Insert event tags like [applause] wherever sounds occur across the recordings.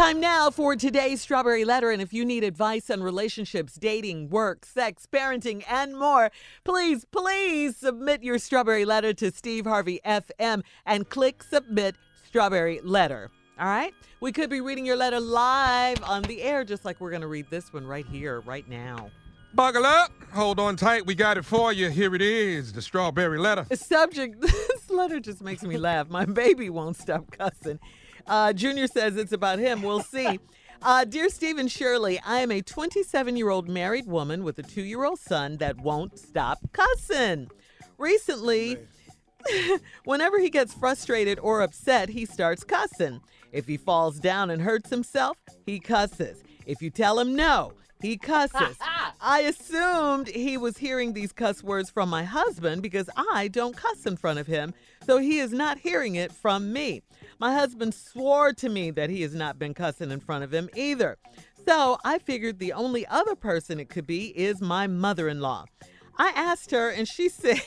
Time now for today's Strawberry Letter. And if you need advice on relationships, dating, work, sex, parenting, and more, please, please submit your Strawberry Letter to Steve Harvey FM and click Submit Strawberry Letter. All right? We could be reading your letter live on the air, just like we're going to read this one right here, right now. Buckle up. Hold on tight. We got it for you. Here it is the strawberry letter. The subject [laughs] this letter just makes me laugh. My baby won't stop cussing. Uh, Junior says it's about him. We'll see. Uh, Dear Stephen Shirley, I am a 27 year old married woman with a two year old son that won't stop cussing. Recently, [laughs] whenever he gets frustrated or upset, he starts cussing. If he falls down and hurts himself, he cusses. If you tell him no, he cusses. I assumed he was hearing these cuss words from my husband because I don't cuss in front of him, so he is not hearing it from me. My husband swore to me that he has not been cussing in front of him either. So I figured the only other person it could be is my mother in law. I asked her, and she [laughs] said,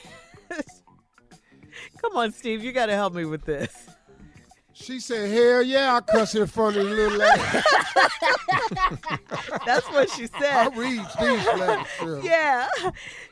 Come on, Steve, you got to help me with this. She said, "Hell yeah, I cuss in front of the little lady." [laughs] That's what she I said. read these letters. Shirley. Yeah.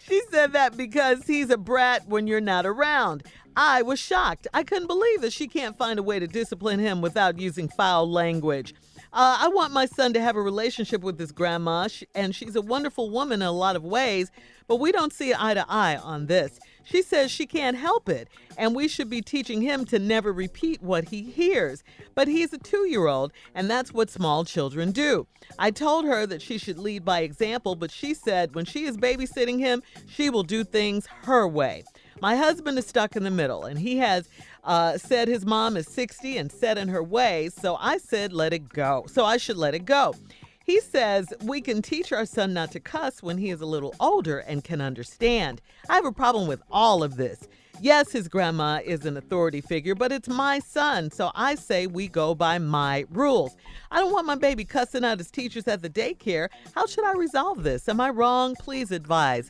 She said that because he's a brat when you're not around. I was shocked. I couldn't believe that she can't find a way to discipline him without using foul language. Uh, I want my son to have a relationship with his grandma, and she's a wonderful woman in a lot of ways, but we don't see eye to eye on this. She says she can't help it, and we should be teaching him to never repeat what he hears. But he's a two year old, and that's what small children do. I told her that she should lead by example, but she said when she is babysitting him, she will do things her way. My husband is stuck in the middle, and he has uh, said his mom is 60 and set in her ways, so I said let it go. So I should let it go. He says we can teach our son not to cuss when he is a little older and can understand. I have a problem with all of this. Yes, his grandma is an authority figure, but it's my son, so I say we go by my rules. I don't want my baby cussing out his teachers at the daycare. How should I resolve this? Am I wrong? Please advise.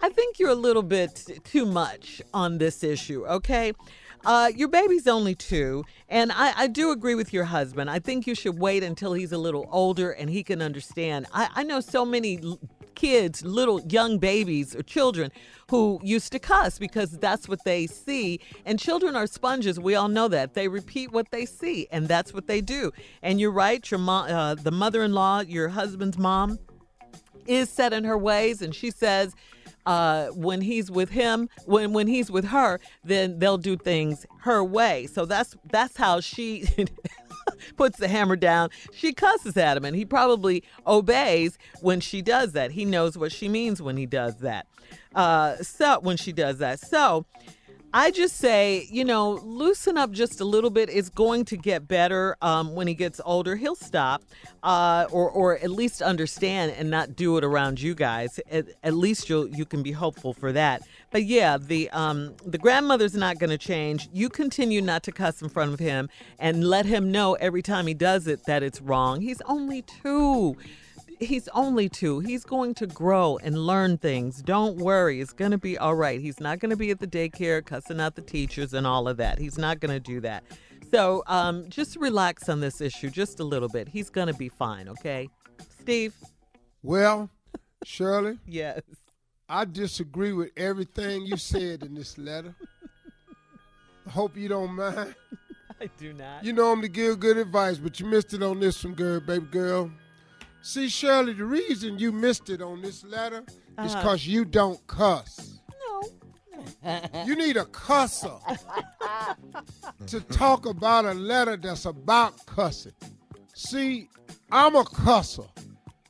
I think you're a little bit too much on this issue, okay? Uh, your baby's only two, and I, I do agree with your husband. I think you should wait until he's a little older and he can understand. I, I know so many l- kids, little young babies or children who used to cuss because that's what they see. And children are sponges. We all know that. They repeat what they see, and that's what they do. And you're right. Your mom, uh, the mother-in-law, your husband's mom, is set in her ways, and she says uh, when he's with him, when when he's with her, then they'll do things her way. So that's that's how she [laughs] puts the hammer down. She cusses at him, and he probably obeys when she does that. He knows what she means when he does that. Uh, so when she does that, so. I just say, you know, loosen up just a little bit. It's going to get better um, when he gets older. He'll stop, uh, or or at least understand and not do it around you guys. At, at least you you can be hopeful for that. But yeah, the um, the grandmother's not going to change. You continue not to cuss in front of him and let him know every time he does it that it's wrong. He's only two he's only two. He's going to grow and learn things. Don't worry. It's going to be all right. He's not going to be at the daycare cussing out the teachers and all of that. He's not going to do that. So um, just relax on this issue just a little bit. He's going to be fine, okay? Steve? Well, Shirley, [laughs] Yes. I disagree with everything you said in this letter. I hope you don't mind. [laughs] I do not. You know I'm to give good advice, but you missed it on this one, girl, baby girl. See, Shirley, the reason you missed it on this letter is Uh-huh. because you don't cuss. no. [laughs] You need a cusser to talk about a letter that's about cussing. See, I'm a cusser.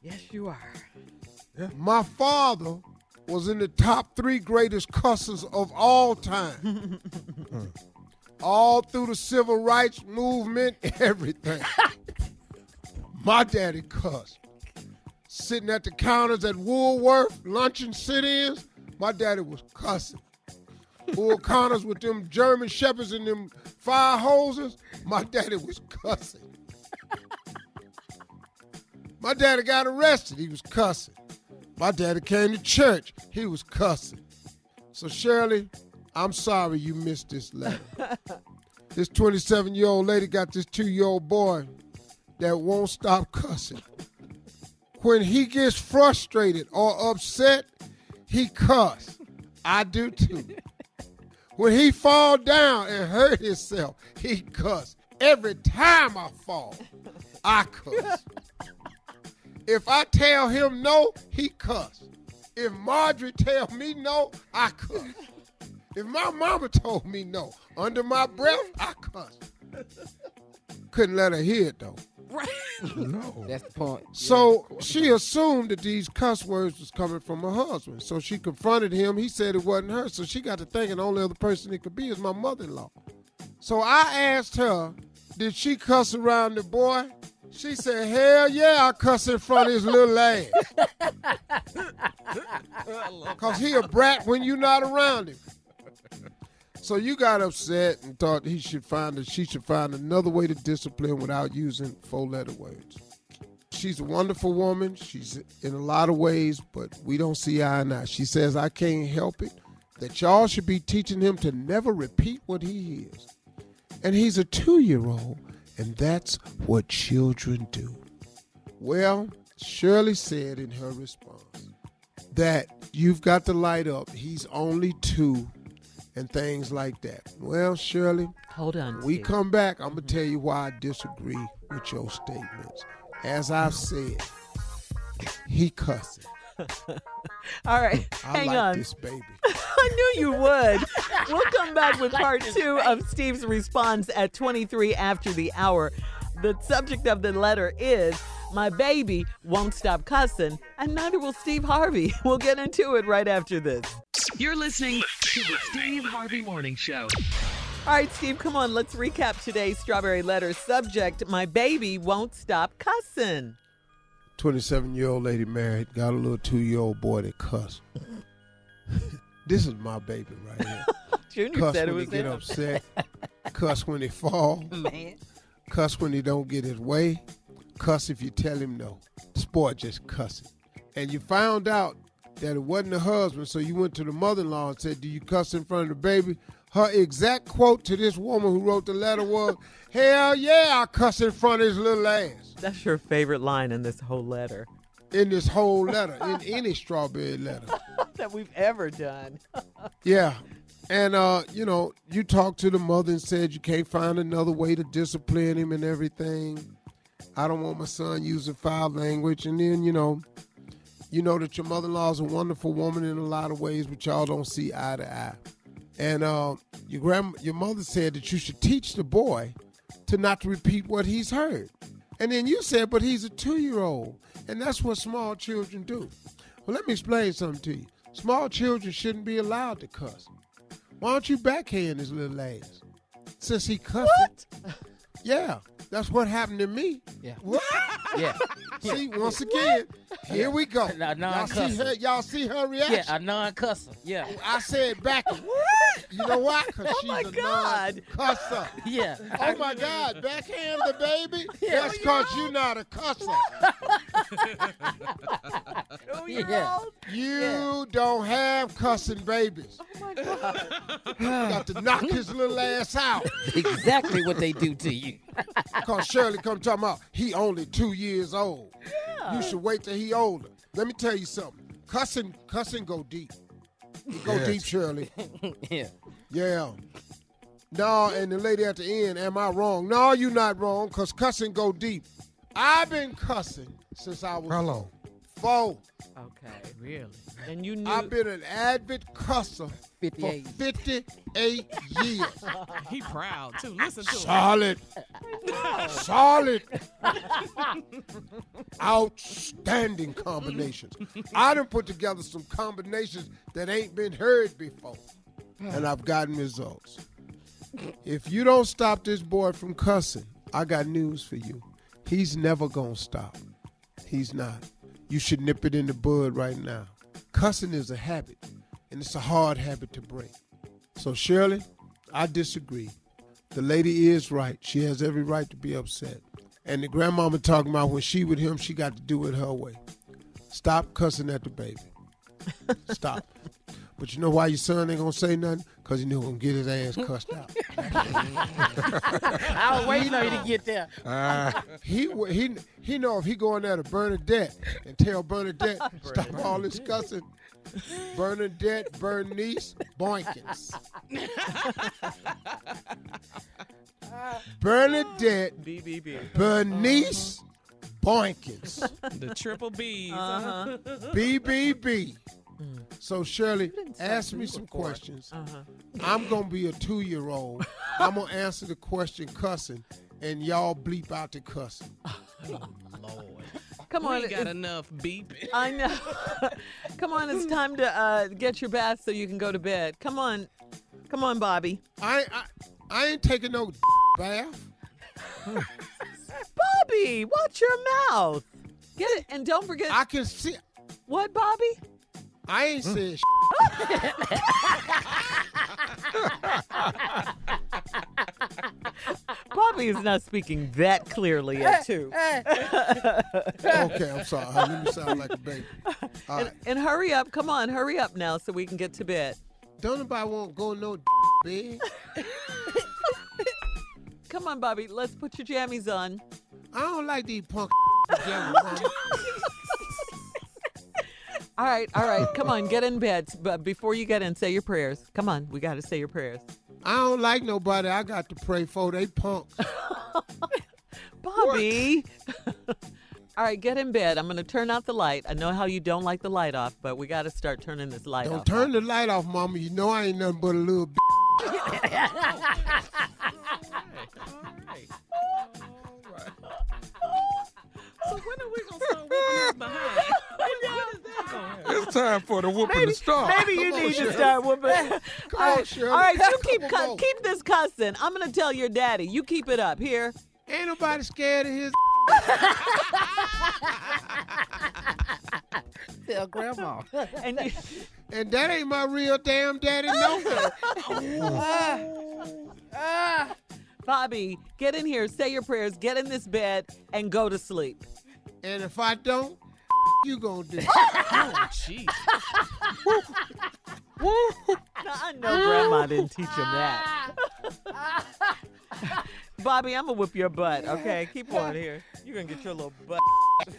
Yes, you are. Yeah. My father was in the top three greatest cussers of all time. [laughs] all through the civil rights movement, [laughs] everything. My daddy cussed. Sitting at the counters at Woolworth, lunching sit-ins, my daddy was cussing. Bull Connor's with them German shepherds and them fire hoses, my daddy was cussing. My daddy got arrested, he was cussing. My daddy came to church, he was cussing. So Shirley, I'm sorry you missed this letter. [laughs] this 27 year old lady got this two year old boy that won't stop cussing. When he gets frustrated or upset, he cuss. I do too. When he fall down and hurt himself, he cuss. Every time I fall, I cuss. If I tell him no, he cuss. If Marjorie tell me no, I cuss. If my mama told me no, under my breath, I cuss. Couldn't let her hear it though. No. That's the point. So she assumed that these cuss words was coming from her husband. So she confronted him. He said it wasn't her. So she got to thinking the only other person it could be is my mother-in-law. So I asked her, did she cuss around the boy? She said, hell yeah, I cuss in front of his little ass. [laughs] Because he a brat when you not around him. So you got upset and thought he should find that she should find another way to discipline without using four-letter words. She's a wonderful woman. She's in a lot of ways, but we don't see eye and eye. She says, I can't help it. That y'all should be teaching him to never repeat what he hears. And he's a two year old, and that's what children do. Well, Shirley said in her response that you've got to light up. He's only two, and things like that. Well, Shirley, Hold on. we Steve. come back, I'm gonna tell you why I disagree with your statements. As I've said, he cussing. [laughs] All right, I hang like on. this baby. [laughs] I knew you would. [laughs] We'll come back with part two of Steve's response at 23 after the hour. The subject of the letter is My baby won't stop cussing, and neither will Steve Harvey. We'll get into it right after this. You're listening to the Steve Harvey Morning Show. All right, Steve, come on. Let's recap today's Strawberry Letter subject My baby won't stop cussing. 27 year old lady married, got a little two year old boy that cuss. [laughs] this is my baby right here. [laughs] Junior Cuss said it when was he get him. upset. [laughs] Cuss when he fall. Man. Cuss when he don't get his way. Cuss if you tell him no. Sport boy just cussing. And you found out that it wasn't the husband, so you went to the mother-in-law and said, "Do you cuss in front of the baby?" Her exact quote to this woman who wrote the letter was, [laughs] "Hell yeah, I cuss in front of his little ass." That's your favorite line in this whole letter In this whole [laughs] letter, in any strawberry letter. [laughs] that we've ever done. Yeah. And uh, you know, you talked to the mother and said you can't find another way to discipline him and everything. I don't want my son using foul language. And then, you know, you know that your mother-in-law is a wonderful woman in a lot of ways, but y'all don't see eye to eye. And uh, your grand, your mother said that you should teach the boy to not to repeat what he's heard. And then you said, but he's a two-year-old, and that's what small children do. Well, let me explain something to you. Small children shouldn't be allowed to cuss. Why don't you backhand his little ass? Since he cussed. What? Yeah, that's what happened to me. Yeah. What? [laughs] Yeah. [laughs] See, once again, here we go. Now, y'all see her. Y'all see her Yeah, reaction. a non-cusser. Yeah. I said back. what? You know why? Because Oh she's my a God. non-cusser. Yeah. Oh my God! Backhand the baby. [laughs] That's because you're not a cusser. Yeah. You don't have cussing babies. Oh my God. You got to knock his little ass out. exactly what they do to you. Cause Shirley come talking about he only two years old. You should wait till he older. Let me tell you something. Cussing, cussing go deep. It go Yes. deep, Shirley. [laughs] yeah. Yeah. No, and the lady at the end, am I wrong? No, you not wrong, cause cussing go deep. I've been cussing since I was How long? four. Okay, really? And you knew. I've been an avid cusser 58. for 58 years. [laughs] He proud too. Listen to him. Solid. Solid. Outstanding combinations. I done put together some combinations that ain't been heard before. And I've gotten results. If you don't stop this boy from cussing, I got news for you. He's never gonna stop. He's not. You should nip it in the bud right now. Cussing is a habit, and it's a hard habit to break. So, Shirley, I disagree. The lady is right. She has every right to be upset. And the grandmama talking about when she with him, she got to do it her way. Stop cussing at the baby. Stop. [laughs] But you know why your son ain't gonna say nothing? Cause he knew gonna get his ass cussed out. [laughs] I was waiting on you to get there. Ah, He he he know if he go in there to Bernadette and tell Bernadette [laughs] stop all this cussing. Bernadette, Bernice, Boykins. Bernadette, BBB. Bernice, Boykins, The triple B's. Uh-huh. BBB. So Shirley, ask me some questions. Uh-huh. I'm gonna be a two-year-old. [laughs] I'm gonna answer the question cussing, and y'all bleep out the cussing. [laughs] Lord. Come We on. ain't got enough beep. [laughs] I know. Come on, it's time to uh, get your bath so you can go to bed. Come on. Come on, Bobby. I I, I ain't taking no bath. Bobby, watch your mouth. Get it. And don't forget. I can see. what, Bobby? I ain't mm. said. [laughs] Bobby is not speaking that clearly at two. [laughs] okay, I'm sorry. Let me sound like a baby. All right. And hurry up. Come on, hurry up now so we can get to bed. Don't nobody want to go no bed. [laughs] Come on, Bobby. Let's put your jammies on. I don't like these punk pajamas, mama. All right, all right. Come on, get in bed. But before you get in, say your prayers. Come on, we got to say your prayers. I don't like nobody. I got to pray for. They punks. [laughs] Bobby. all right, get in bed. I'm going to turn out the light. I know how you don't like the light off, but we got to start turning this light off. Don't off. turn the light off, mama. You know I ain't nothing but a little. B- [laughs] So when are we gonna start whipping his behind? [laughs] When, when is that gonna happen? it's time for the whooping to start. Maybe you Come on, need to Shirley. start whooping. [laughs] Come all on, all right, you keep cu- keep this cussing. I'm gonna tell your daddy. You keep it up here. ain't nobody scared of his. [laughs] Tell grandma. And you, [laughs] And that ain't my real damn daddy, no. Uh, uh. Bobby, get in here, say your prayers, get in this bed, and go to sleep. and if I don't, you gonna do. [laughs] Oh, jeez. Now, I know Grandma didn't teach him that. [laughs] Bobby, I'm gonna whip your butt. Okay, [laughs] keep on here. You're gonna get your little butt.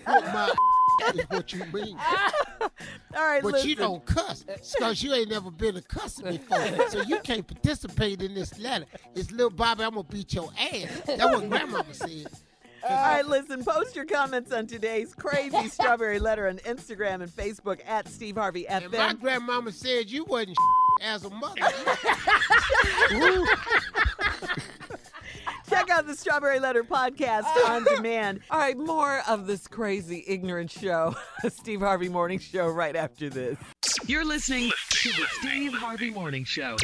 Whoop my is what you mean. All right, But listen. you don't cuss because you ain't never been a cusser before. So you can't participate in this letter. It's little Bobby, I'm going to beat your ass. That's what grandmama said. All right, listen. Post your comments on today's crazy strawberry letter on Instagram and Facebook at Steve Harvey And my grandmama said you wasn't [laughs] as a mother. Check out the Strawberry Letter podcast on demand. [laughs] All right, more of this crazy, ignorant show, [laughs] Steve Harvey Morning Show, right after this. You're listening to the Steve Harvey Morning Show.